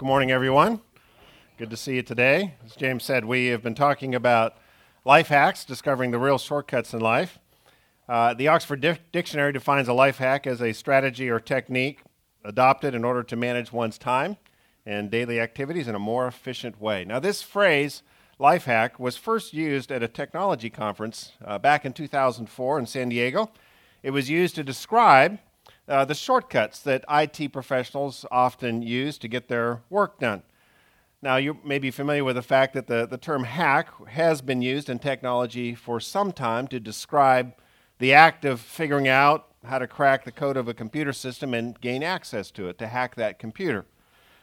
Good morning, everyone. Good to see you today. As James said, we have been talking about life hacks, discovering the real shortcuts in life. Uh, the Oxford Di- Dictionary defines a life hack as a strategy or technique adopted in order to manage one's time and daily activities in a more efficient way. Now, this phrase, life hack, was first used at a technology conference uh, back in 2004 in San Diego. It was used to describe uh, the shortcuts that IT professionals often use to get their work done. Now, you may be familiar with the fact that the, the term hack has been used in technology for some time to describe the act of figuring out how to crack the code of a computer system and gain access to it, to hack that computer.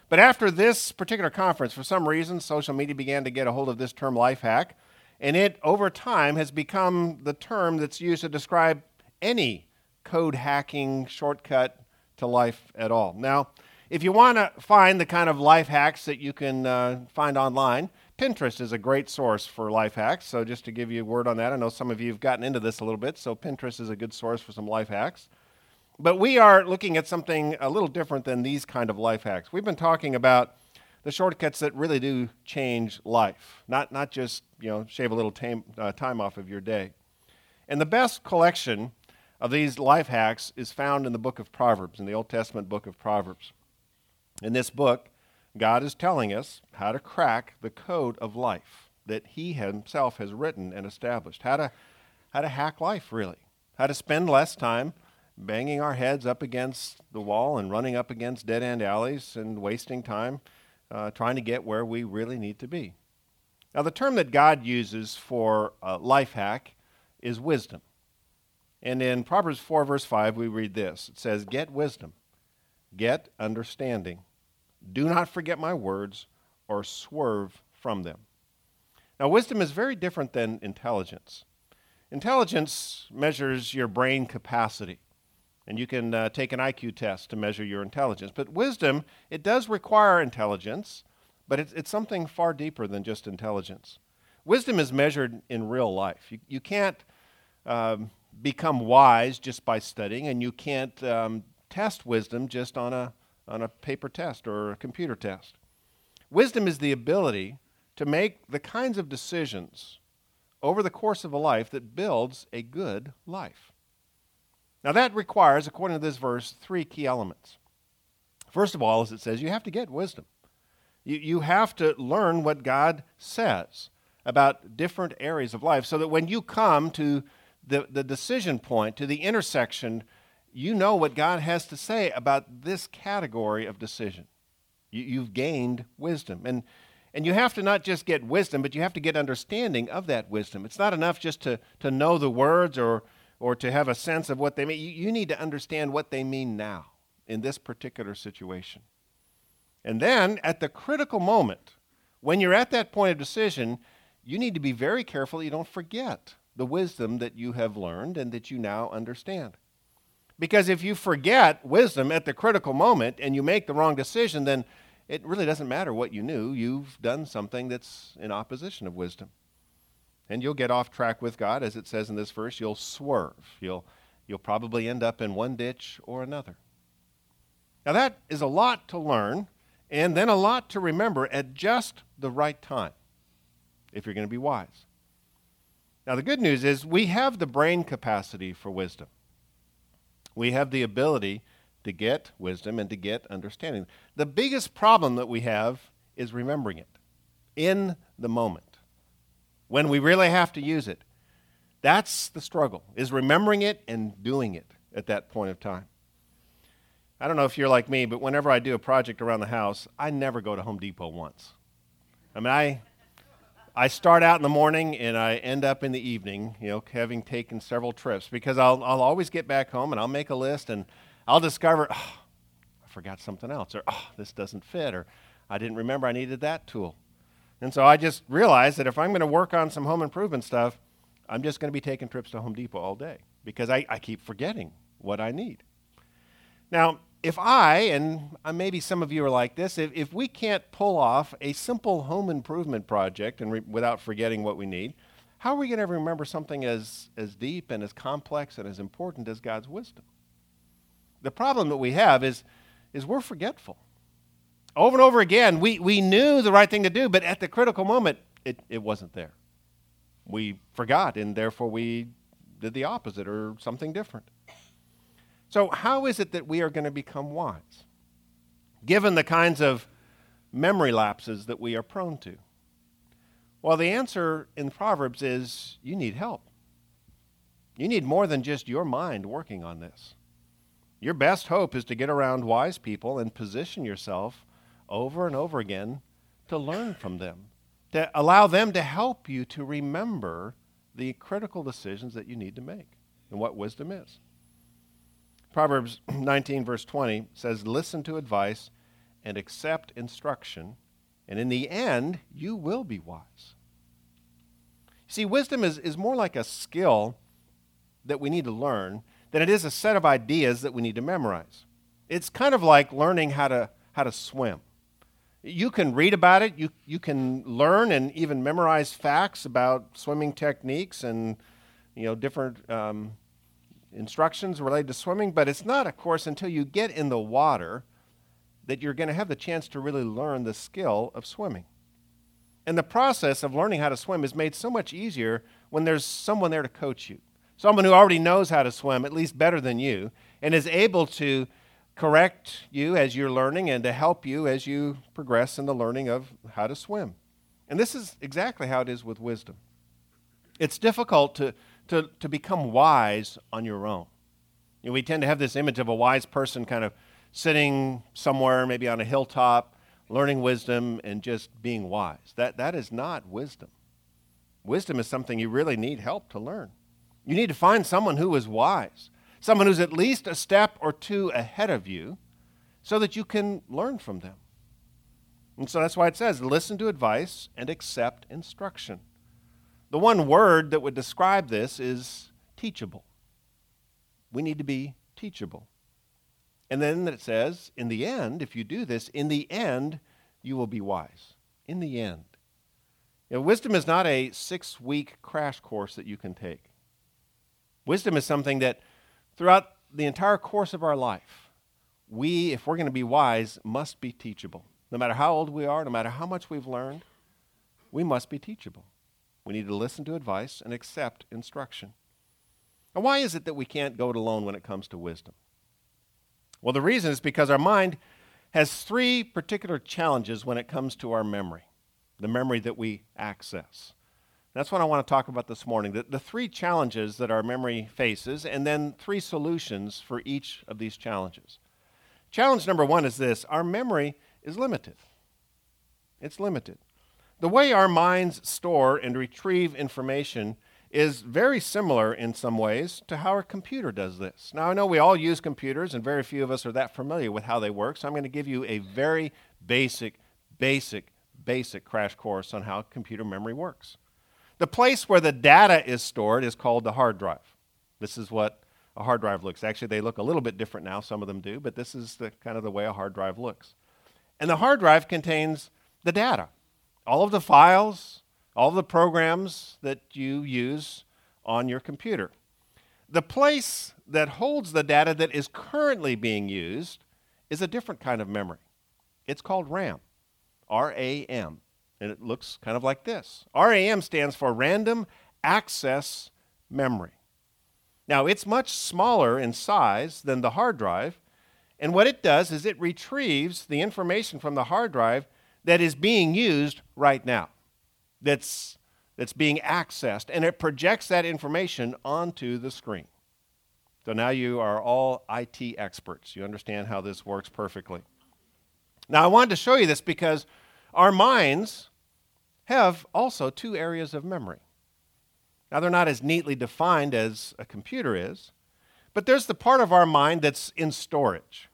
But after this particular conference, for some reason, social media began to get a hold of this term life hack, and it, over time, has become the term that's used to describe any code hacking shortcut to life at all. Now, if you want to find the kind of life hacks that you can uh, find online, Pinterest is a great source for life hacks. So, just to give you a word on that, I know some of you have gotten into this a little bit, so Pinterest is a good source for some life hacks. But we are looking at something a little different than these kind of life hacks. We've been talking about the shortcuts that really do change life, not, not just you know, shave a little time, uh, time off of your day. And the best collection of these life hacks is found in the book of Proverbs, in the Old Testament book of Proverbs. In this book, God is telling us how to crack the code of life that He Himself has written and established. How to, how to hack life, really. How to spend less time banging our heads up against the wall and running up against dead end alleys and wasting time uh, trying to get where we really need to be. Now, the term that God uses for a life hack is wisdom. And in Proverbs 4, verse 5, we read this it says, Get wisdom, get understanding. Do not forget my words or swerve from them. Now, wisdom is very different than intelligence. Intelligence measures your brain capacity, and you can uh, take an IQ test to measure your intelligence. But wisdom, it does require intelligence, but it's, it's something far deeper than just intelligence. Wisdom is measured in real life. You, you can't um, become wise just by studying, and you can't um, test wisdom just on a, on a paper test or a computer test. Wisdom is the ability to make the kinds of decisions over the course of a life that builds a good life. Now, that requires, according to this verse, three key elements. First of all, as it says, you have to get wisdom. You, you have to learn what God says about different areas of life so that when you come to the, the decision point, to the intersection, you know what God has to say about this category of decision. You, you've gained wisdom. And, and you have to not just get wisdom, but you have to get understanding of that wisdom. It's not enough just to, to know the words or, or to have a sense of what they mean. You, you need to understand what they mean now in this particular situation. And then at the critical moment, when you're at that point of decision, you need to be very careful you don't forget the wisdom that you have learned and that you now understand. Because if you forget wisdom at the critical moment and you make the wrong decision, then it really doesn't matter what you knew. You've done something that's in opposition of wisdom. And you'll get off track with God, as it says in this verse. You'll swerve. You'll, you'll probably end up in one ditch or another. Now, that is a lot to learn and then a lot to remember at just the right time if you're going to be wise. Now, the good news is we have the brain capacity for wisdom. We have the ability to get wisdom and to get understanding. The biggest problem that we have is remembering it in the moment when we really have to use it. That's the struggle, is remembering it and doing it at that point of time. I don't know if you're like me, but whenever I do a project around the house, I never go to Home Depot once. I mean, I, I start out in the morning and I end up in the evening, you know, having taken several trips because I'll, I'll always get back home and I'll make a list and I'll discover, oh, I forgot something else, or oh, this doesn't fit, or I didn't remember I needed that tool. And so I just realized that if I'm going to work on some home improvement stuff, I'm just going to be taking trips to Home Depot all day because I, I keep forgetting what I need. Now, if I, and maybe some of you are like this, if, if we can't pull off a simple home improvement project and re- without forgetting what we need, how are we going to remember something as, as deep and as complex and as important as God's wisdom? The problem that we have is, is we're forgetful. over and over again, we, we knew the right thing to do, but at the critical moment, it, it wasn't there. We forgot, and therefore we did the opposite or something different. So, how is it that we are going to become wise? Given the kinds of memory lapses that we are prone to? Well, the answer in Proverbs is you need help. You need more than just your mind working on this. Your best hope is to get around wise people and position yourself over and over again to learn from them, to allow them to help you to remember the critical decisions that you need to make and what wisdom is. Proverbs 19, verse 20 says, Listen to advice and accept instruction, and in the end, you will be wise. See, wisdom is, is more like a skill that we need to learn than it is a set of ideas that we need to memorize. It's kind of like learning how to, how to swim. You can read about it, you, you can learn and even memorize facts about swimming techniques and you know, different um, instructions related to swimming, but it's not, of course, until you get in the water that you're going to have the chance to really learn the skill of swimming. And the process of learning how to swim is made so much easier when there's someone there to coach you. Someone who already knows how to swim, at least better than you, and is able to correct you as you're learning and to help you as you progress in the learning of how to swim. And this is exactly how it is with wisdom. It's difficult to, to, to become wise on your own. You know, we tend to have this image of a wise person kind of sitting somewhere, maybe on a hilltop, learning wisdom and just being wise. That, that is not wisdom. Wisdom is something you really need help to learn. You need to find someone who is wise, someone who's at least a step or two ahead of you, so that you can learn from them. And so that's why it says listen to advice and accept instruction. The one word that would describe this is teachable. We need to be teachable. And then it says, in the end, if you do this, in the end, you will be wise. In the end. You know, wisdom is not a six week crash course that you can take. Wisdom is something that throughout the entire course of our life, we, if we're going to be wise, must be teachable. No matter how old we are, no matter how much we've learned, we must be teachable. We need to listen to advice and accept instruction. Now, why is it that we can't go it alone when it comes to wisdom? Well, the reason is because our mind has three particular challenges when it comes to our memory, the memory that we access. That's what I want to talk about this morning the, the three challenges that our memory faces, and then three solutions for each of these challenges. Challenge number one is this our memory is limited. It's limited. The way our minds store and retrieve information is very similar in some ways to how a computer does this. Now, I know we all use computers, and very few of us are that familiar with how they work, so I'm going to give you a very basic, basic, basic crash course on how computer memory works. The place where the data is stored is called the hard drive. This is what a hard drive looks. Actually, they look a little bit different now, some of them do, but this is the kind of the way a hard drive looks. And the hard drive contains the data, all of the files, all the programs that you use on your computer. The place that holds the data that is currently being used is a different kind of memory. It's called RAM, R A M, and it looks kind of like this. RAM stands for Random Access Memory. Now, it's much smaller in size than the hard drive, and what it does is it retrieves the information from the hard drive that is being used right now that's, that's being accessed, and it projects that information onto the screen. So now you are all IT experts. You understand how this works perfectly. Now, I wanted to show you this because our minds have also two areas of memory. Now, they're not as neatly defined as a computer is, but there's the part of our mind that's in storage.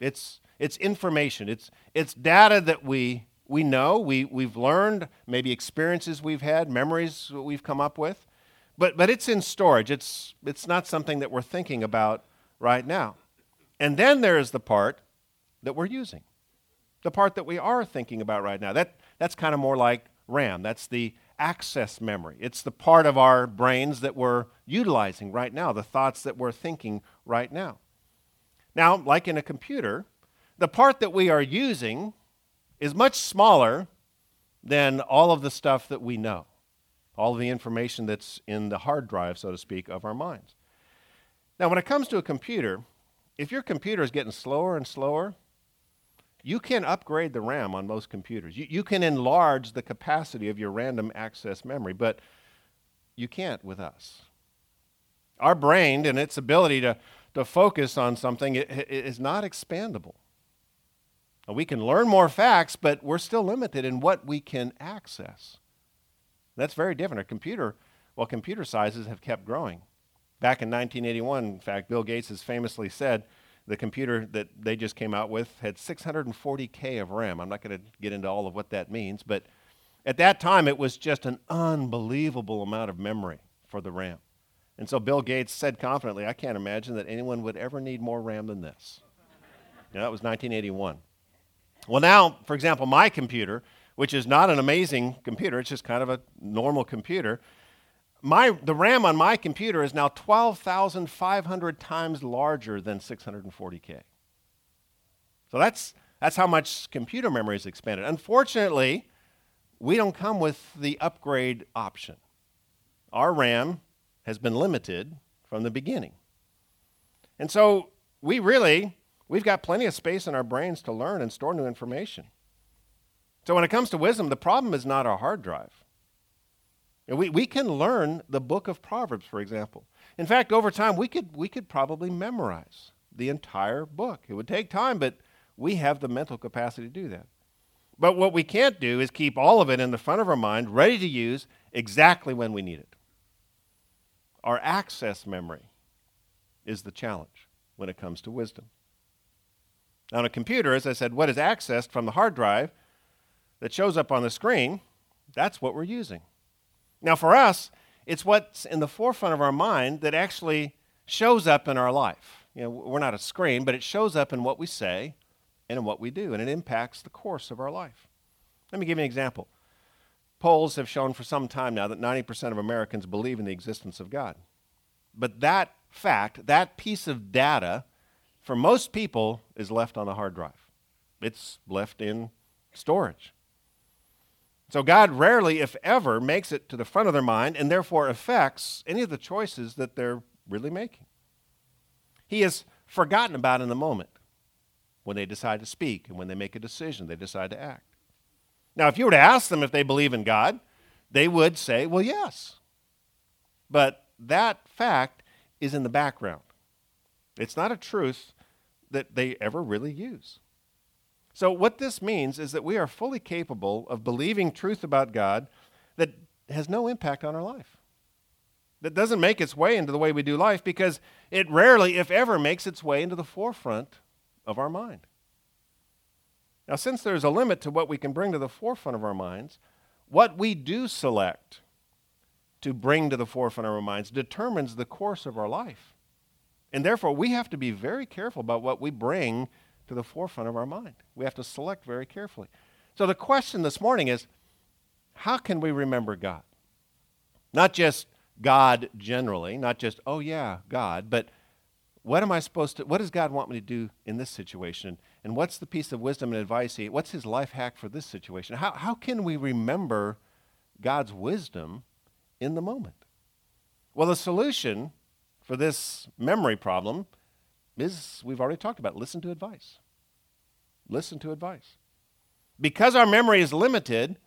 It's, it's information, it's, it's data that we we know, we, we've learned, maybe experiences we've had, memories we've come up with, but, but it's in storage. It's, it's not something that we're thinking about right now. And then there's the part that we're using, the part that we are thinking about right now. That, that's kind of more like RAM. That's the access memory. It's the part of our brains that we're utilizing right now, the thoughts that we're thinking right now. Now, like in a computer, the part that we are using is much smaller than all of the stuff that we know, all of the information that's in the hard drive, so to speak, of our minds. Now, when it comes to a computer, if your computer is getting slower and slower, you can upgrade the RAM on most computers. You, you can enlarge the capacity of your random access memory, but you can't with us. Our brain and its ability to, to focus on something is not expandable. We can learn more facts, but we're still limited in what we can access. That's very different. A computer, well, computer sizes have kept growing. Back in 1981, in fact, Bill Gates has famously said the computer that they just came out with had 640K of RAM. I'm not going to get into all of what that means, but at that time it was just an unbelievable amount of memory for the RAM. And so Bill Gates said confidently, I can't imagine that anyone would ever need more RAM than this. Now, that was 1981. Well, now, for example, my computer, which is not an amazing computer, it's just kind of a normal computer. My, the RAM on my computer is now 12,500 times larger than 640K. So that's, that's how much computer memory is expanded. Unfortunately, we don't come with the upgrade option. Our RAM has been limited from the beginning. And so we really We've got plenty of space in our brains to learn and store new information. So when it comes to wisdom, the problem is not our hard drive. We, we can learn the book of Proverbs, for example. In fact, over time, we could, we could probably memorize the entire book. It would take time, but we have the mental capacity to do that. But what we can't do is keep all of it in the front of our mind, ready to use exactly when we need it. Our access memory is the challenge when it comes to wisdom. On a computer, as I said, what is accessed from the hard drive that shows up on the screen, that's what we're using. Now, for us, it's what's in the forefront of our mind that actually shows up in our life. You know, we're not a screen, but it shows up in what we say and in what we do, and it impacts the course of our life. Let me give you an example. Polls have shown for some time now that 90% of Americans believe in the existence of God. But that fact, that piece of data, for most people, is left on a hard drive. It's left in storage. So God rarely, if ever, makes it to the front of their mind and therefore affects any of the choices that they're really making. He is forgotten about in the moment when they decide to speak and when they make a decision, they decide to act. Now, if you were to ask them if they believe in God, they would say, well, yes. But that fact is in the background. It's not a truth that they ever really use. So, what this means is that we are fully capable of believing truth about God that has no impact on our life, that doesn't make its way into the way we do life because it rarely, if ever, makes its way into the forefront of our mind. Now, since there's a limit to what we can bring to the forefront of our minds, what we do select to bring to the forefront of our minds determines the course of our life. And therefore, we have to be very careful about what we bring to the forefront of our mind. We have to select very carefully. So the question this morning is how can we remember God? Not just God generally, not just, oh yeah, God, but what am I supposed to, what does God want me to do in this situation? And what's the piece of wisdom and advice he, what's his life hack for this situation? How, how can we remember God's wisdom in the moment? Well, the solution for this memory problem is we've already talked about listen to advice. Listen to advice. Because our memory is limited,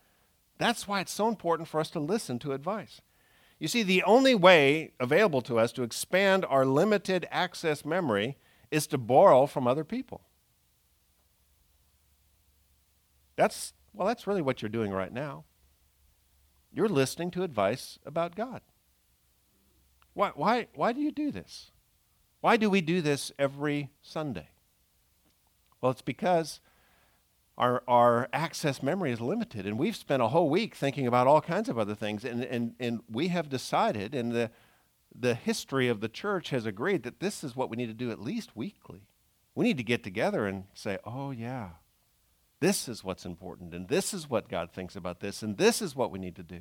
that's why it's so important for us to listen to advice. You see, the only way available to us to expand our limited access memory is to borrow from other people. That's, well, that's really what you're doing right now. You're listening to advice about God. Why, why, why do you do this? Why do we do this every Sunday? Well, it's because our, our access memory is limited, and we've spent a whole week thinking about all kinds of other things, and, and, and we have decided, and the, the history of the church has agreed that this is what we need to do at least weekly. We need to get together and say, oh, yeah, this is what's important, and this is what God thinks about this, and this is what we need to do.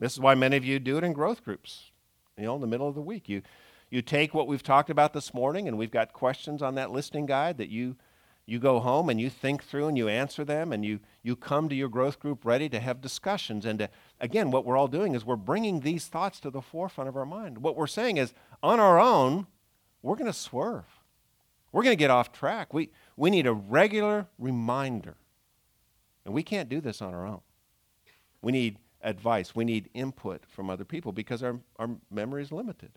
This is why many of you do it in growth groups you know, in the middle of the week. You, you take what we've talked about this morning, and we've got questions on that listening guide that you, you go home and you think through and you answer them and you, you come to your growth group ready to have discussions. And to, again, what we're all doing is we're bringing these thoughts to the forefront of our mind. What we're saying is, on our own, we're going to swerve. We're going to get off track. We, we need a regular reminder. And we can't do this on our own. We need advice. We need input from other people because our, our memory is limited.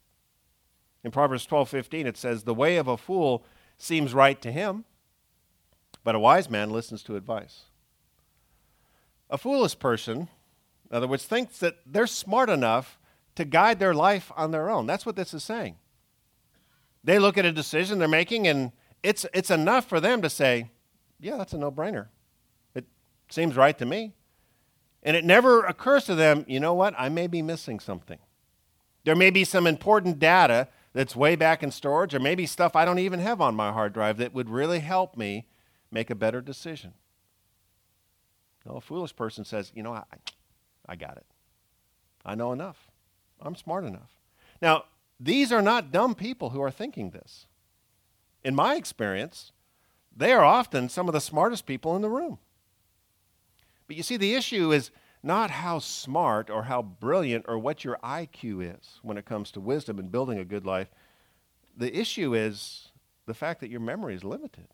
In Proverbs 12 15, it says, The way of a fool seems right to him but a wise man listens to advice. A foolish person, in other words, thinks that they're smart enough to guide their life on their own. That's what this is saying. They look at a decision they're making, and it's, it's enough for them to say, Yeah, that's a no brainer. It seems right to me. And it never occurs to them, you know what? I may be missing something. There may be some important data that's way back in storage, or maybe stuff I don't even have on my hard drive that would really help me make a better decision. No, a foolish person says, you know, I, I got it. I know enough. I'm smart enough. Now, these are not dumb people who are thinking this. In my experience, they are often some of the smartest people in the room. But you see, the issue is not how smart or how brilliant or what your IQ is when it comes to wisdom and building a good life. The issue is the fact that your memory is limited.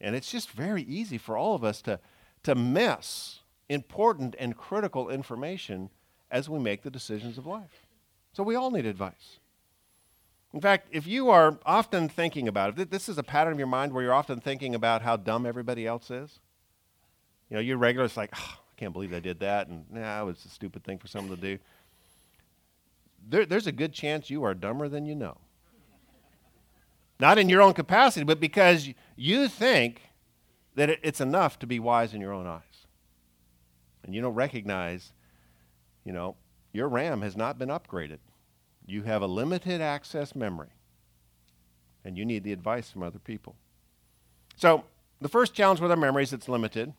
And it's just very easy for all of us to, to miss important and critical information as we make the decisions of life. So we all need advice. In fact, if you are often thinking about it, this is a pattern of your mind where you're often thinking about how dumb everybody else is. You know, you're regular, it's like, oh, I can't believe they did that, and nah, it was a stupid thing for someone to do. There, there's a good chance you are dumber than you know. Not in your own capacity, but because you think that it's enough to be wise in your own eyes. And you don't recognize, you know, your RAM has not been upgraded. You have a limited access memory. And you need the advice from other people. So, the first challenge with our memory is it's limited.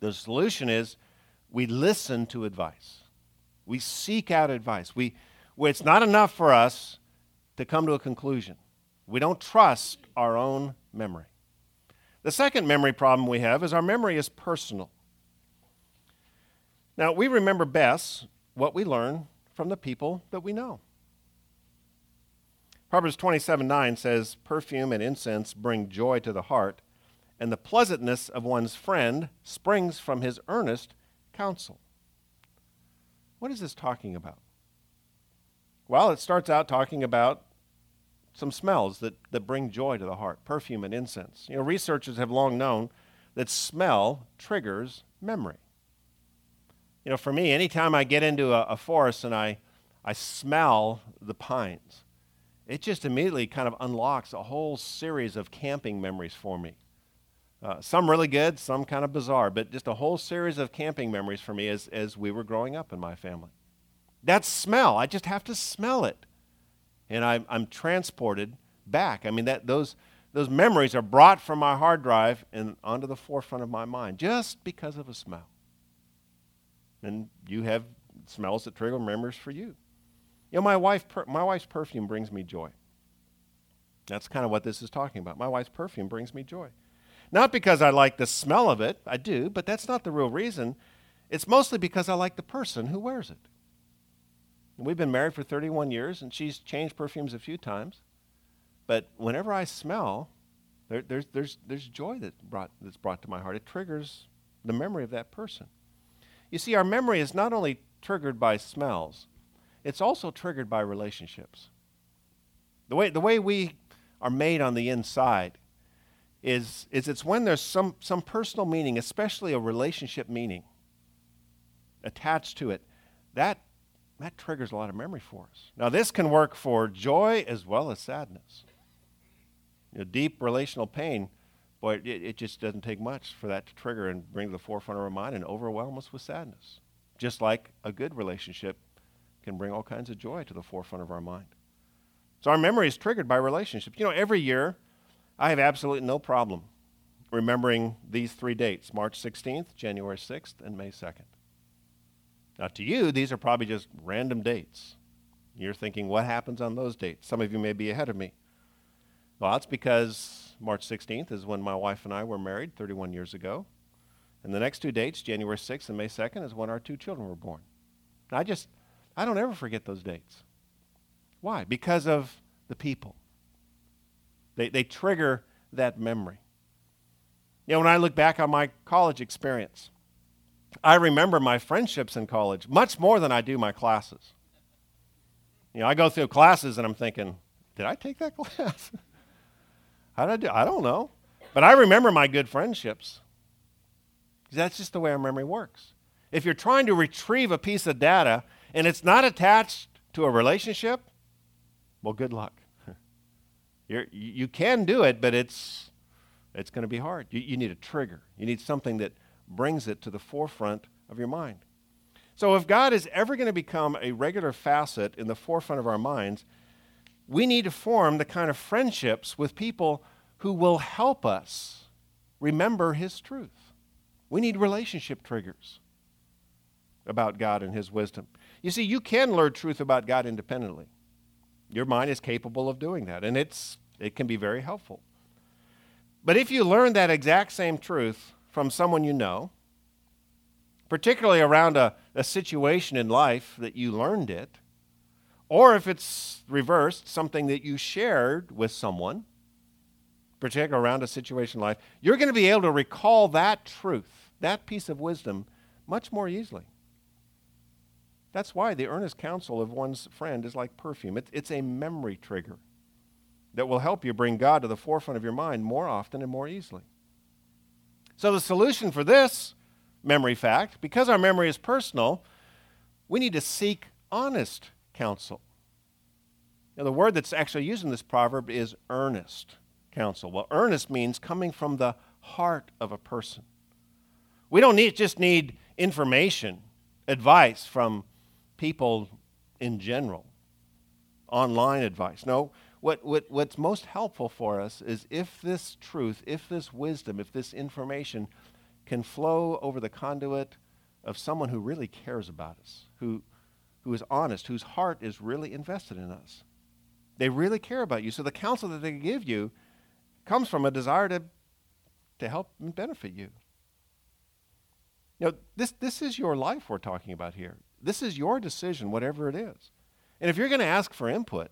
The solution is we listen to advice. We seek out advice. We, it's not enough for us to come to a conclusion. We don't trust our own memory. The second memory problem we have is our memory is personal. Now, we remember best what we learn from the people that we know. Proverbs 27 9 says, Perfume and incense bring joy to the heart, and the pleasantness of one's friend springs from his earnest counsel. What is this talking about? Well, it starts out talking about some smells that, that bring joy to the heart perfume and incense. You know, researchers have long known that smell triggers memory. You know, for me, anytime I get into a, a forest and I, I smell the pines, it just immediately kind of unlocks a whole series of camping memories for me. Uh, some really good, some kind of bizarre, but just a whole series of camping memories for me as, as we were growing up in my family. That smell, I just have to smell it and I'm, I'm transported back. I mean, that, those, those memories are brought from my hard drive and onto the forefront of my mind just because of a smell. And you have smells that trigger memories for you. You know, my, wife, my wife's perfume brings me joy. That's kind of what this is talking about. My wife's perfume brings me joy. Not because I like the smell of it, I do, but that's not the real reason. It's mostly because I like the person who wears it. We've been married for 31 years, and she's changed perfumes a few times. But whenever I smell, there, there's, there's, there's joy that brought, that's brought to my heart. It triggers the memory of that person. You see, our memory is not only triggered by smells, it's also triggered by relationships. The way, the way we are made on the inside is, is it's when there's some, some personal meaning, especially a relationship meaning, attached to it, that that triggers a lot of memory for us. Now, this can work for joy as well as sadness. You know, deep relational pain, boy, it, it, just doesn't take much for that to trigger and bring to the forefront of our mind and overwhelm us with sadness. Just like a good relationship can bring all kinds of joy to the forefront of our mind. So our memory is triggered by relationships. You know, every year I have absolutely no problem remembering these three dates March 16th, January 6th, and May 2nd. Now, to you, these are probably just random dates. You're thinking, what happens on those dates? Some of you may be ahead of me. Well, that's because March 16th is when my wife and I were married 31 years ago. And the next two dates, January 6th and May 2nd, is when our two children were born. I just, I don't ever forget those dates. Why? Because of the people. They, they trigger that memory. You know, when I look back on my college experience, I remember my friendships in college much more than I do my classes. You know, I go through classes and I'm thinking, did I take that class? How did I do? I don't know. But I remember my good friendships. That's just the way our memory works. If you're trying to retrieve a piece of data and it's not attached to a relationship, well, good luck. You're, you can do it, but it's, it's going to be hard. You, you need a trigger, you need something that brings it to the forefront of your mind. So, if God is ever going to become a regular facet in the forefront of our minds, we need to form the kind of friendships with people who will help us remember His truth. We need relationship triggers about God and His wisdom. You see, you can learn truth about God independently. Your mind is capable of doing that, and it's, it can be very helpful. But if you learn that exact same truth from someone you know, particularly around a, a situation in life that you learned it, or if it's reversed, something that you shared with someone, particularly around a situation in life, you're going to be able to recall that truth, that piece of wisdom, much more easily. That's why the earnest counsel of one's friend is like perfume. It, it's a memory trigger that will help you bring God to the forefront of your mind more often and more easily. So, the solution for this memory fact, because our memory is personal, we need to seek honest counsel. Now, the word that's actually used in this proverb is earnest counsel. Well, earnest means coming from the heart of a person. We don't need, just need information, advice from people in general, online advice. No, what, what, what's most helpful for us is if this truth, if this wisdom, if this information can flow over the conduit of someone who really cares about us, who, who is honest, whose heart is really invested in us. They really care about you. So the counsel that they give you comes from a desire to, to help and benefit you. You know, this, this is your life we're talking about here. This is your decision, whatever it is. And if you're going to ask for input,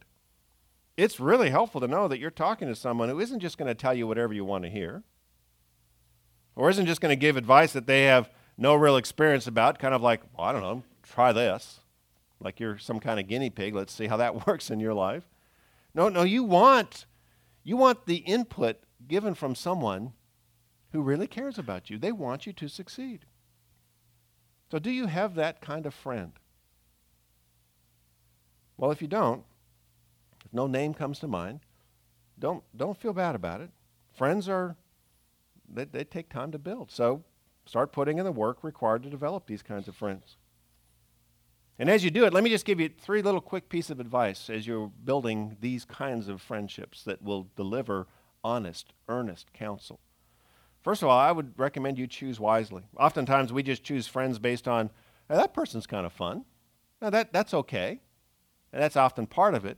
it's really helpful to know that you're talking to someone who isn't just going to tell you whatever you want to hear, or isn't just going to give advice that they have no real experience about, kind of like, well, I don't know, try this. Like you're some kind of guinea pig. Let's see how that works in your life. No, no, you want you want the input given from someone who really cares about you. They want you to succeed. So, do you have that kind of friend? Well, if you don't, if no name comes to mind, don't, don't feel bad about it. Friends are, they, they take time to build. So, start putting in the work required to develop these kinds of friends. And as you do it, let me just give you three little quick pieces of advice as you're building these kinds of friendships that will deliver honest, earnest counsel. First of all, I would recommend you choose wisely. Oftentimes, we just choose friends based on, hey, that person's kind of fun. Now, that, that's okay. And that's often part of it.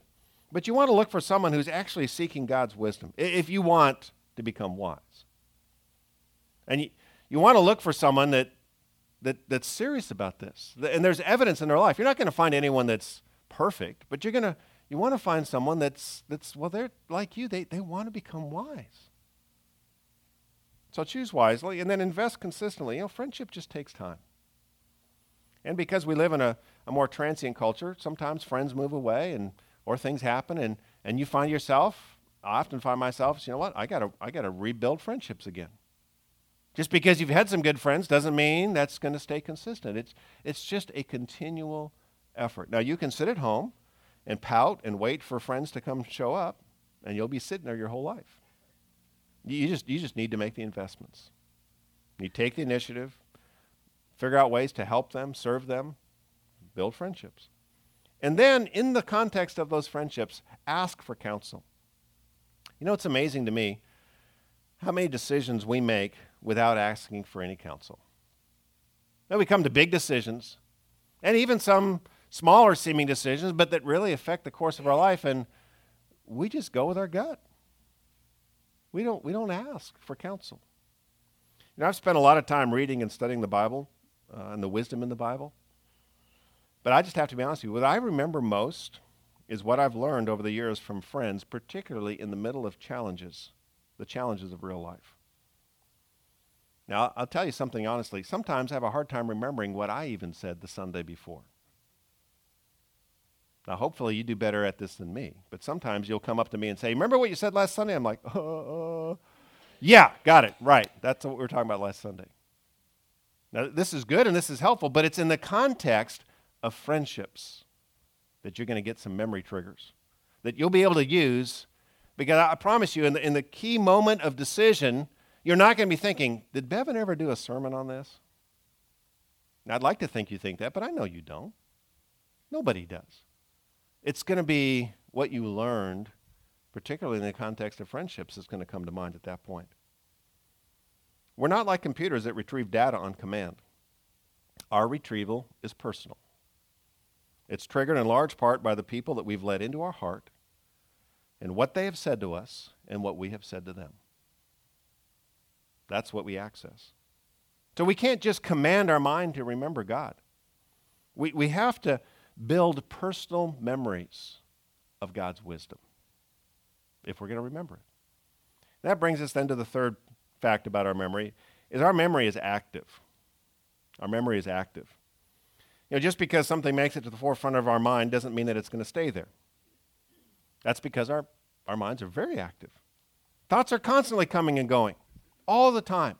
But you want to look for someone who's actually seeking God's wisdom if you want to become wise. And you, you want to look for someone that, that, that's serious about this. And there's evidence in their life. You're not going to find anyone that's perfect, but you're going to, you want to find someone that's, that's well, they're like you. They, they want to become wise. So choose wisely and then invest consistently. You know, friendship just takes time. And because we live in a, a more transient culture, sometimes friends move away and or things happen and, and you find yourself, I often find myself, you know what, I gotta I gotta rebuild friendships again. Just because you've had some good friends doesn't mean that's going to stay consistent. It's, it's just a continual effort. Now, you can sit at home and pout and wait for friends to come show up, and you'll be sitting there your whole life. You just, you just need to make the investments. You take the initiative, figure out ways to help them, serve them, build friendships. And then, in the context of those friendships, ask for counsel. You know, it's amazing to me how many decisions we make without asking for any counsel. Now, we come to big decisions, and even some smaller seeming decisions, but that really affect the course of our life, and we just go with our gut. We don't, we don't ask for counsel. You know, I've spent a lot of time reading and studying the Bible uh, and the wisdom in the Bible. But I just have to be honest with you. What I remember most is what I've learned over the years from friends, particularly in the middle of challenges, the challenges of real life. Now, I'll tell you something honestly. Sometimes I have a hard time remembering what I even said the Sunday before. Now, hopefully, you do better at this than me. But sometimes you'll come up to me and say, Remember what you said last Sunday? I'm like, uh, Yeah, got it. Right. That's what we were talking about last Sunday. Now, this is good and this is helpful, but it's in the context of friendships that you're going to get some memory triggers that you'll be able to use because I promise you, in the, in the key moment of decision, you're not going to be thinking, Did Bevan ever do a sermon on this? Now, I'd like to think you think that, but I know you don't. Nobody does. It's going to be what you learned, particularly in the context of friendships, that's going to come to mind at that point. We're not like computers that retrieve data on command. Our retrieval is personal. It's triggered in large part by the people that we've let into our heart and what they have said to us and what we have said to them. That's what we access. So we can't just command our mind to remember God. We, we have to build personal memories of God's wisdom if we're going to remember it. That brings us then to the third fact about our memory is our memory is active. Our memory is active. You know, just because something makes it to the forefront of our mind doesn't mean that it's going to stay there. That's because our, our minds are very active. Thoughts are constantly coming and going, all the time.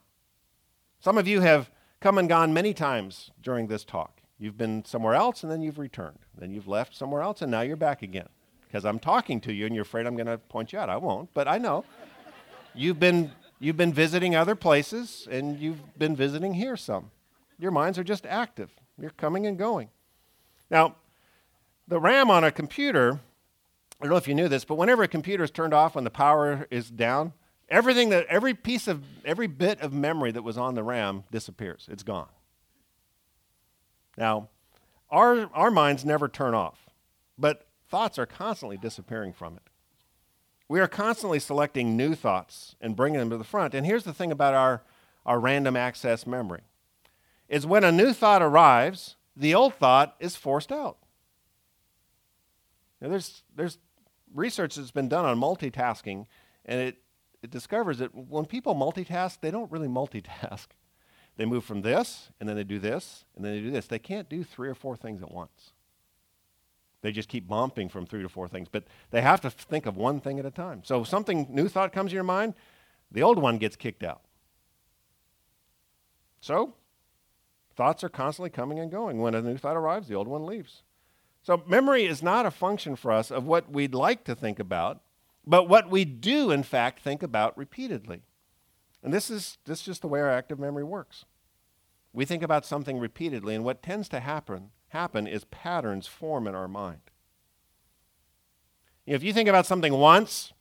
Some of you have come and gone many times during this talk. You've been somewhere else and then you've returned. Then you've left somewhere else and now you're back again. Because I'm talking to you and you're afraid I'm going to point you out. I won't, but I know. You've been, you've been visiting other places and you've been visiting here some. Your minds are just active, you're coming and going. Now, the RAM on a computer, I don't know if you knew this, but whenever a computer is turned off when the power is down, everything that every piece of every bit of memory that was on the RAM disappears. It's gone. Now, our, our minds never turn off, but thoughts are constantly disappearing from it. We are constantly selecting new thoughts and bringing them to the front. And here's the thing about our, our random access memory is when a new thought arrives, the old thought is forced out. Now, there's, there's research that's been done on multitasking, and it, it discovers that when people multitask, they don't really multitask. They move from this, and then they do this, and then they do this. They can't do three or four things at once. They just keep bumping from three to four things, but they have to think of one thing at a time. So if something new thought comes to your mind, the old one gets kicked out. So, thoughts are constantly coming and going. When a new thought arrives, the old one leaves. So, memory is not a function for us of what we'd like to think about, but what we do, in fact, think about repeatedly. And this is, this is just the way our active memory works. We think about something repeatedly, and what tends to happen, happen is patterns form in our mind. If you think about something once,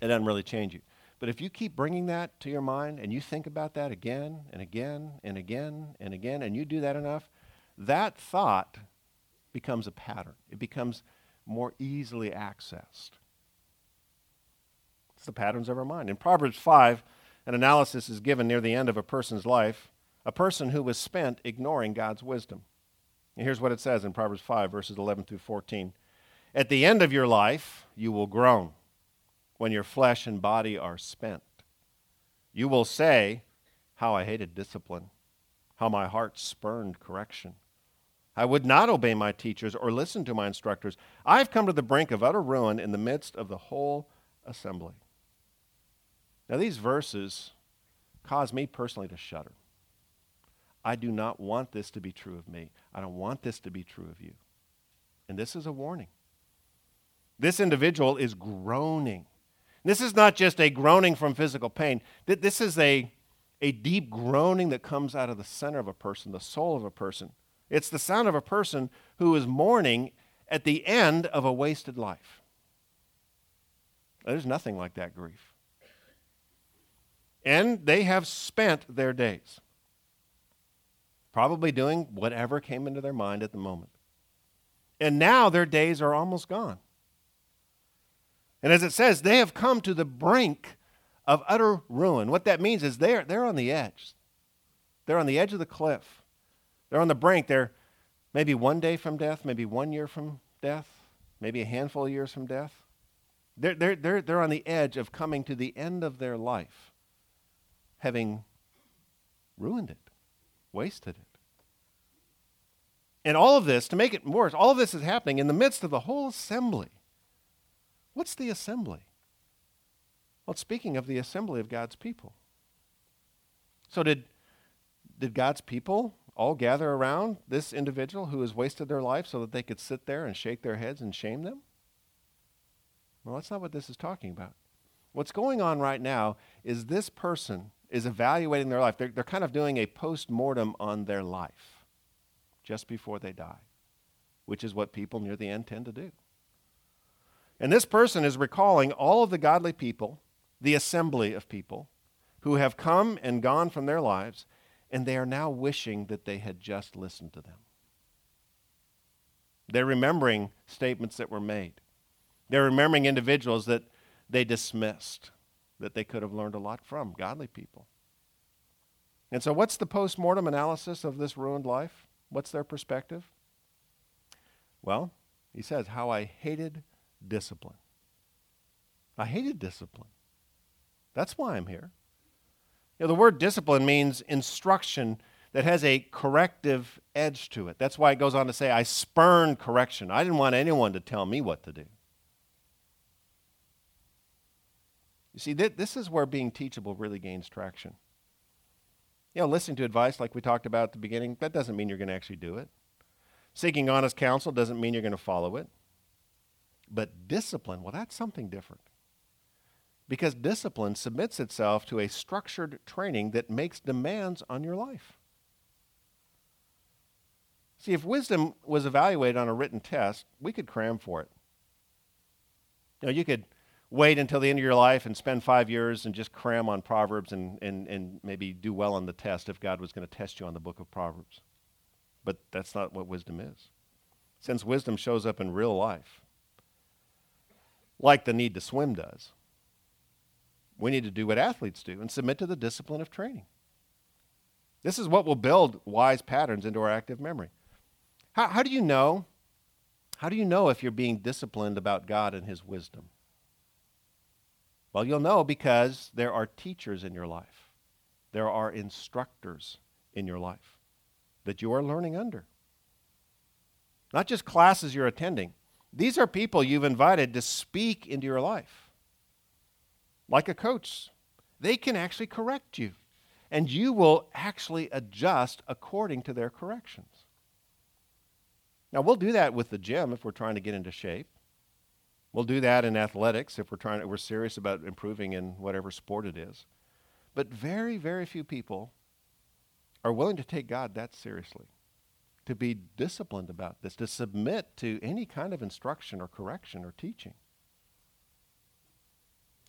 it doesn't really change you. But if you keep bringing that to your mind and you think about that again and again and again and again, and you do that enough, that thought becomes a pattern. It becomes more easily accessed. It's the patterns of our mind. In Proverbs 5, an analysis is given near the end of a person's life, a person who was spent ignoring God's wisdom. And here's what it says in Proverbs 5, verses 11 through 14. At the end of your life, you will groan when your flesh and body are spent. You will say, How I hated discipline, how my heart spurned correction. I would not obey my teachers or listen to my instructors. I've come to the brink of utter ruin in the midst of the whole assembly. Now, these verses cause me personally to shudder. I do not want this to be true of me. I don't want this to be true of you. And this is a warning. This individual is groaning. This is not just a groaning from physical pain. This is a, a deep groaning that comes out of the center of a person, the soul of a person. It's the sound of a person who is mourning at the end of a wasted life. There's nothing like that grief and they have spent their days probably doing whatever came into their mind at the moment. And now their days are almost gone. And as it says, they have come to the brink of utter ruin. What that means is they're, they're on the edge. They're on the edge of the cliff. They're on the brink. They're maybe one day from death, maybe one year from death, maybe a handful of years from death. They're, they're, they're, they're on the edge of coming to the end of their life, having ruined it, wasted it. And all of this, to make it worse, all of this is happening in the midst of the whole assembly. What's the assembly? Well, speaking of the assembly of God's people. So, did, did God's people all gather around this individual who has wasted their life so that they could sit there and shake their heads and shame them? Well, that's not what this is talking about. What's going on right now is this person is evaluating their life. They're, they're kind of doing a post mortem on their life just before they die, which is what people near the end tend to do. And this person is recalling all of the godly people, the assembly of people, who have come and gone from their lives, and they are now wishing that they had just listened to them. They're remembering statements that were made. They're remembering individuals that they dismissed, that they could have learned a lot from, godly people. And so, what's the post mortem analysis of this ruined life? What's their perspective? Well, he says, How I hated discipline. I hated discipline. That's why I'm here. You know, the word discipline means instruction that has a corrective edge to it. That's why it goes on to say, I spurn correction. I didn't want anyone to tell me what to do. You see, th- this is where being teachable really gains traction. You know, listening to advice like we talked about at the beginning, that doesn't mean you're going to actually do it. Seeking honest counsel doesn't mean you're going to follow it. But discipline, well, that's something different. Because discipline submits itself to a structured training that makes demands on your life. See, if wisdom was evaluated on a written test, we could cram for it. You know, you could wait until the end of your life and spend five years and just cram on Proverbs and, and, and maybe do well on the test if God was going to test you on the book of Proverbs. But that's not what wisdom is. Since wisdom shows up in real life, like the need to swim does. We need to do what athletes do and submit to the discipline of training. This is what will build wise patterns into our active memory. How, how do you know? How do you know if you're being disciplined about God and His wisdom? Well, you'll know because there are teachers in your life, there are instructors in your life that you are learning under. Not just classes you're attending, these are people you've invited to speak into your life. Like a coach, they can actually correct you, and you will actually adjust according to their corrections. Now, we'll do that with the gym if we're trying to get into shape. We'll do that in athletics if we're trying to, we're serious about improving in whatever sport it is. But very, very few people are willing to take God that seriously to be disciplined about this, to submit to any kind of instruction or correction or teaching.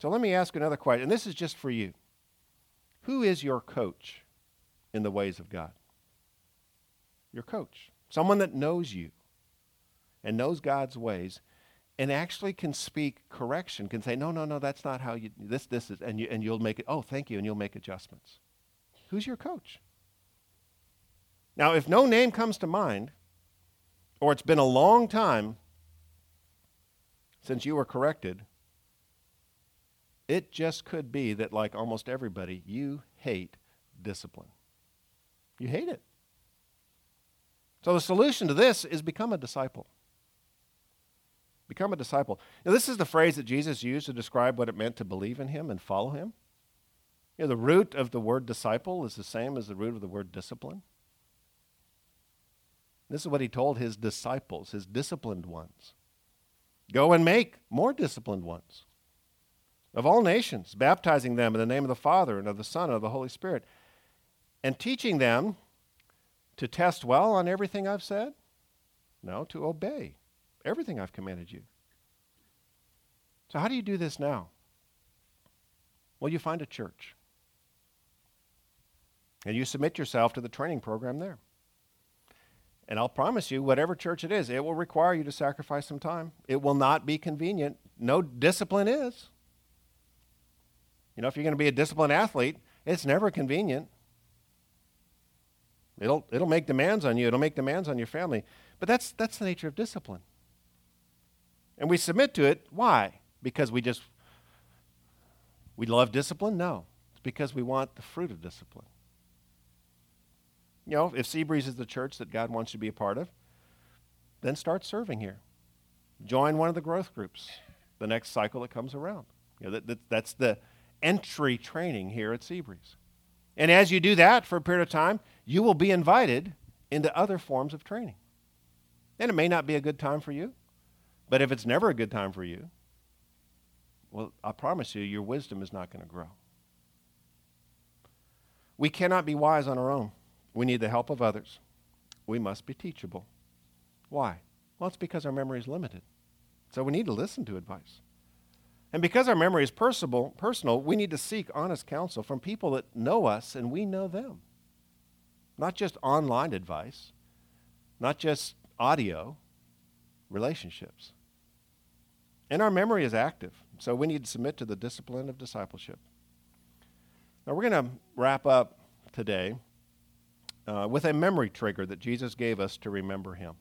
So let me ask another question, and this is just for you. Who is your coach in the ways of God? Your coach. Someone that knows you and knows God's ways and actually can speak correction, can say, no, no, no, that's not how you, this, this is, and, you, and you'll make it, oh, thank you, and you'll make adjustments. Who's your coach? Now, if no name comes to mind, or it's been a long time since you were corrected, it just could be that, like almost everybody, you hate discipline. You hate it. So the solution to this is become a disciple. Become a disciple. Now, this is the phrase that Jesus used to describe what it meant to believe in him and follow him. You know, the root of the word disciple is the same as the root of the word discipline. This is what he told his disciples, his disciplined ones Go and make more disciplined ones of all nations, baptizing them in the name of the Father and of the Son and of the Holy Spirit, and teaching them to test well on everything I've said? No, to obey everything I've commanded you. So, how do you do this now? Well, you find a church. And you submit yourself to the training program there. And I'll promise you, whatever church it is, it will require you to sacrifice some time. It will not be convenient. No discipline is. You know, if you're going to be a disciplined athlete, it's never convenient. It'll, it'll make demands on you, it'll make demands on your family. But that's, that's the nature of discipline. And we submit to it. Why? Because we just, we love discipline? No. It's because we want the fruit of discipline. You know, if Seabreeze is the church that God wants you to be a part of, then start serving here. Join one of the growth groups the next cycle that comes around. You know, that, that, that's the entry training here at Seabreeze. And as you do that for a period of time, you will be invited into other forms of training. And it may not be a good time for you, but if it's never a good time for you, well, I promise you, your wisdom is not going to grow. We cannot be wise on our own. We need the help of others. We must be teachable. Why? Well, it's because our memory is limited. So we need to listen to advice. And because our memory is personal, we need to seek honest counsel from people that know us and we know them. Not just online advice, not just audio, relationships. And our memory is active, so we need to submit to the discipline of discipleship. Now, we're going to wrap up today uh, with a memory trigger that Jesus gave us to remember him.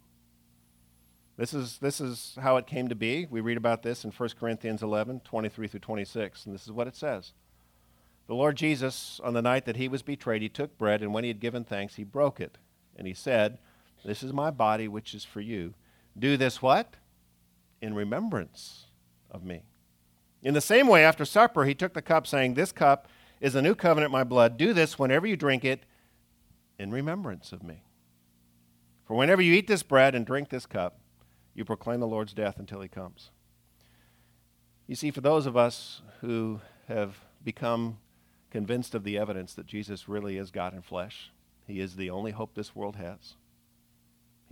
This is, this is how it came to be. We read about this in 1 Corinthians 11, 23 through 26, and this is what it says. The Lord Jesus, on the night that he was betrayed, he took bread, and when he had given thanks, he broke it. And he said, This is my body, which is for you. Do this what? In remembrance of me. In the same way, after supper, he took the cup, saying, This cup is the new covenant in my blood. Do this whenever you drink it in remembrance of me. For whenever you eat this bread and drink this cup, you proclaim the Lord's death until he comes. You see, for those of us who have become convinced of the evidence that Jesus really is God in flesh, he is the only hope this world has.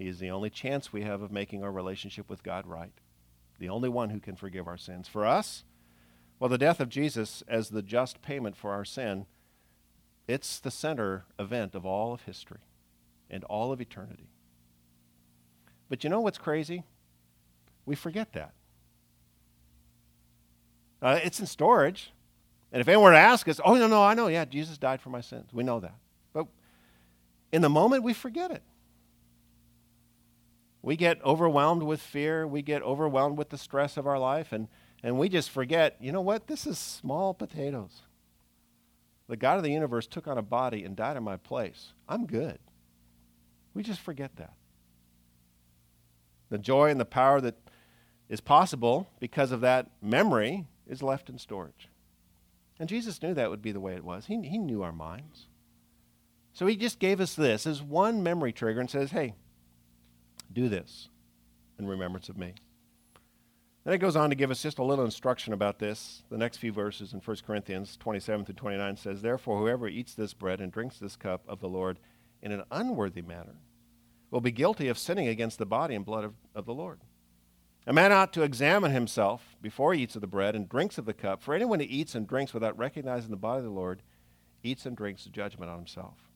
He is the only chance we have of making our relationship with God right, the only one who can forgive our sins. For us, well, the death of Jesus as the just payment for our sin, it's the center event of all of history and all of eternity. But you know what's crazy? We forget that. Uh, it's in storage. And if anyone were to ask us, oh, no, no, I know, yeah, Jesus died for my sins. We know that. But in the moment, we forget it. We get overwhelmed with fear. We get overwhelmed with the stress of our life. And, and we just forget, you know what? This is small potatoes. The God of the universe took on a body and died in my place. I'm good. We just forget that. The joy and the power that is possible because of that memory is left in storage. And Jesus knew that would be the way it was. He, he knew our minds. So he just gave us this as one memory trigger and says, hey, do this in remembrance of me. Then it goes on to give us just a little instruction about this. The next few verses in 1 Corinthians 27 through 29 says, Therefore, whoever eats this bread and drinks this cup of the Lord in an unworthy manner will be guilty of sinning against the body and blood of, of the Lord. A man ought to examine himself before he eats of the bread and drinks of the cup. For anyone who eats and drinks without recognizing the body of the Lord eats and drinks judgment on himself.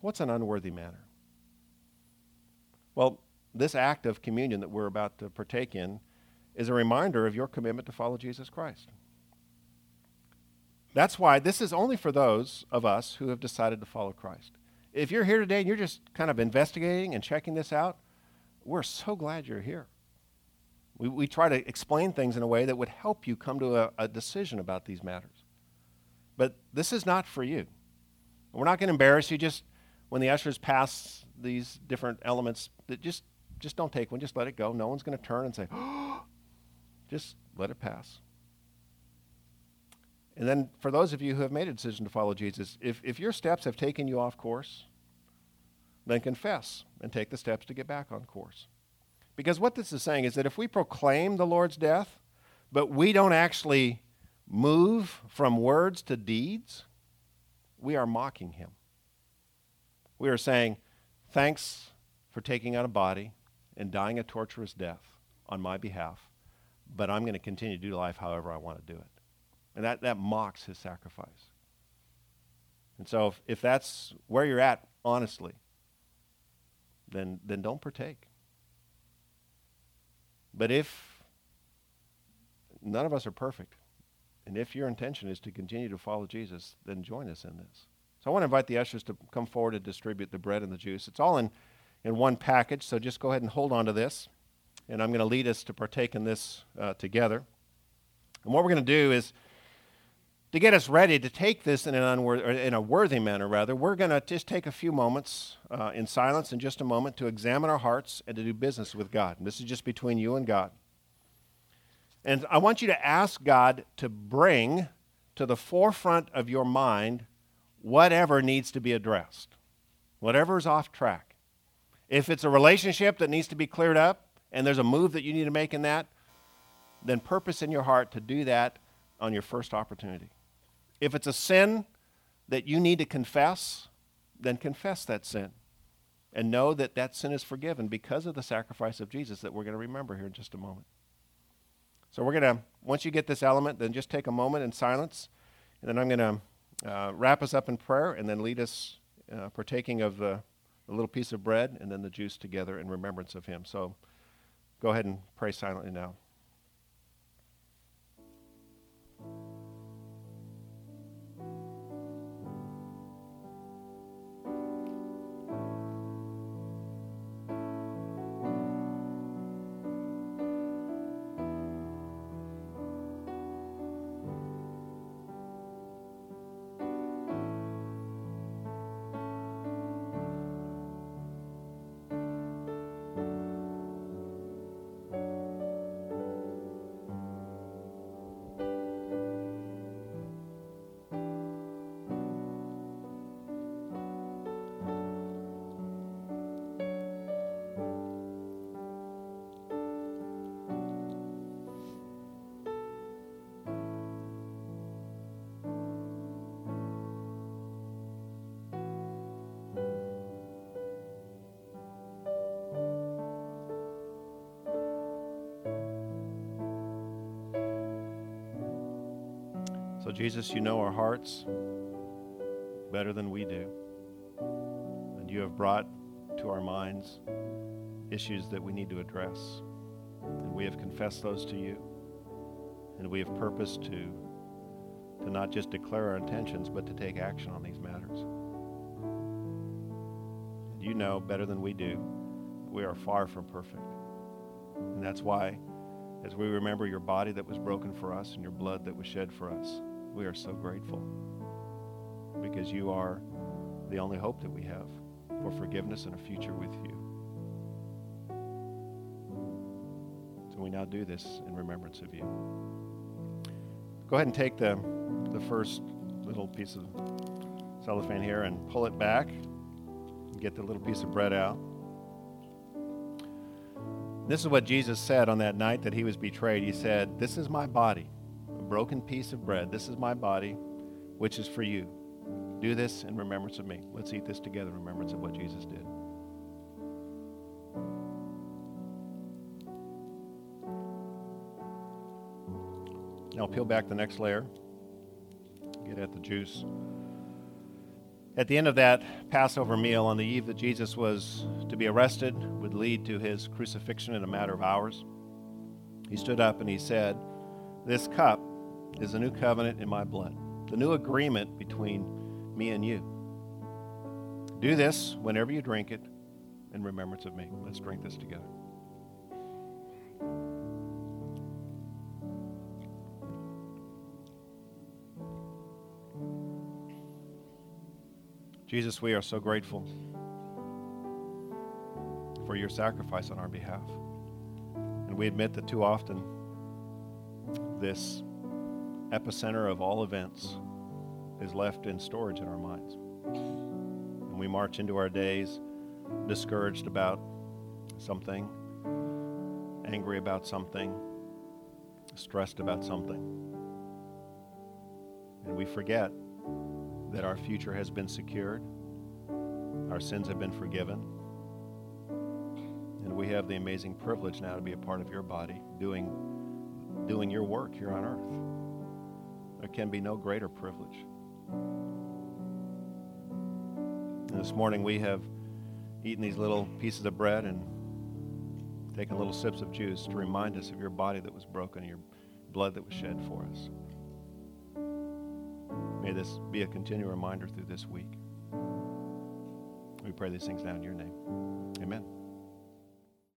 What's an unworthy manner? Well, this act of communion that we're about to partake in is a reminder of your commitment to follow Jesus Christ. That's why this is only for those of us who have decided to follow Christ. If you're here today and you're just kind of investigating and checking this out, we're so glad you're here. We, we try to explain things in a way that would help you come to a, a decision about these matters. But this is not for you. We're not going to embarrass you. Just when the ushers pass these different elements, that just just don't take one. Just let it go. No one's going to turn and say, oh, just let it pass. And then for those of you who have made a decision to follow Jesus, if, if your steps have taken you off course, then confess and take the steps to get back on course. Because what this is saying is that if we proclaim the Lord's death, but we don't actually move from words to deeds, we are mocking him. We are saying, Thanks for taking on a body and dying a torturous death on my behalf, but I'm going to continue to do life however I want to do it. And that, that mocks his sacrifice. And so if, if that's where you're at, honestly, then, then don't partake. But if none of us are perfect, And if your intention is to continue to follow Jesus, then join us in this. So I want to invite the ushers to come forward and distribute the bread and the juice. It's all in, in one package, so just go ahead and hold on to this. And I'm going to lead us to partake in this uh, together. And what we're going to do is to get us ready to take this in, an in a worthy manner, rather, we're going to just take a few moments uh, in silence in just a moment to examine our hearts and to do business with God. And this is just between you and God. And I want you to ask God to bring to the forefront of your mind whatever needs to be addressed, whatever is off track. If it's a relationship that needs to be cleared up and there's a move that you need to make in that, then purpose in your heart to do that on your first opportunity. If it's a sin that you need to confess, then confess that sin. And know that that sin is forgiven because of the sacrifice of Jesus that we're going to remember here in just a moment. So we're going to, once you get this element, then just take a moment in silence. And then I'm going to uh, wrap us up in prayer and then lead us uh, partaking of the, the little piece of bread and then the juice together in remembrance of him. So go ahead and pray silently now. Jesus, you know our hearts better than we do. And you have brought to our minds issues that we need to address. And we have confessed those to you. And we have purposed to, to not just declare our intentions, but to take action on these matters. And you know better than we do that we are far from perfect. And that's why, as we remember your body that was broken for us and your blood that was shed for us, we are so grateful because you are the only hope that we have for forgiveness and a future with you. So we now do this in remembrance of you. Go ahead and take the, the first little piece of cellophane here and pull it back. And get the little piece of bread out. This is what Jesus said on that night that he was betrayed. He said, This is my body broken piece of bread. This is my body, which is for you. Do this in remembrance of me. Let's eat this together in remembrance of what Jesus did. Now peel back the next layer. Get at the juice. At the end of that Passover meal, on the eve that Jesus was to be arrested, would lead to his crucifixion in a matter of hours, he stood up and he said, This cup is a new covenant in my blood, the new agreement between me and you. Do this whenever you drink it in remembrance of me. Let's drink this together. Jesus, we are so grateful for your sacrifice on our behalf. And we admit that too often this epicenter of all events is left in storage in our minds. And we march into our days discouraged about something, angry about something, stressed about something. And we forget that our future has been secured, our sins have been forgiven, and we have the amazing privilege now to be a part of your body doing, doing your work here on earth. Can be no greater privilege. And this morning we have eaten these little pieces of bread and taken little sips of juice to remind us of your body that was broken, and your blood that was shed for us. May this be a continual reminder through this week. We pray these things now in your name. Amen.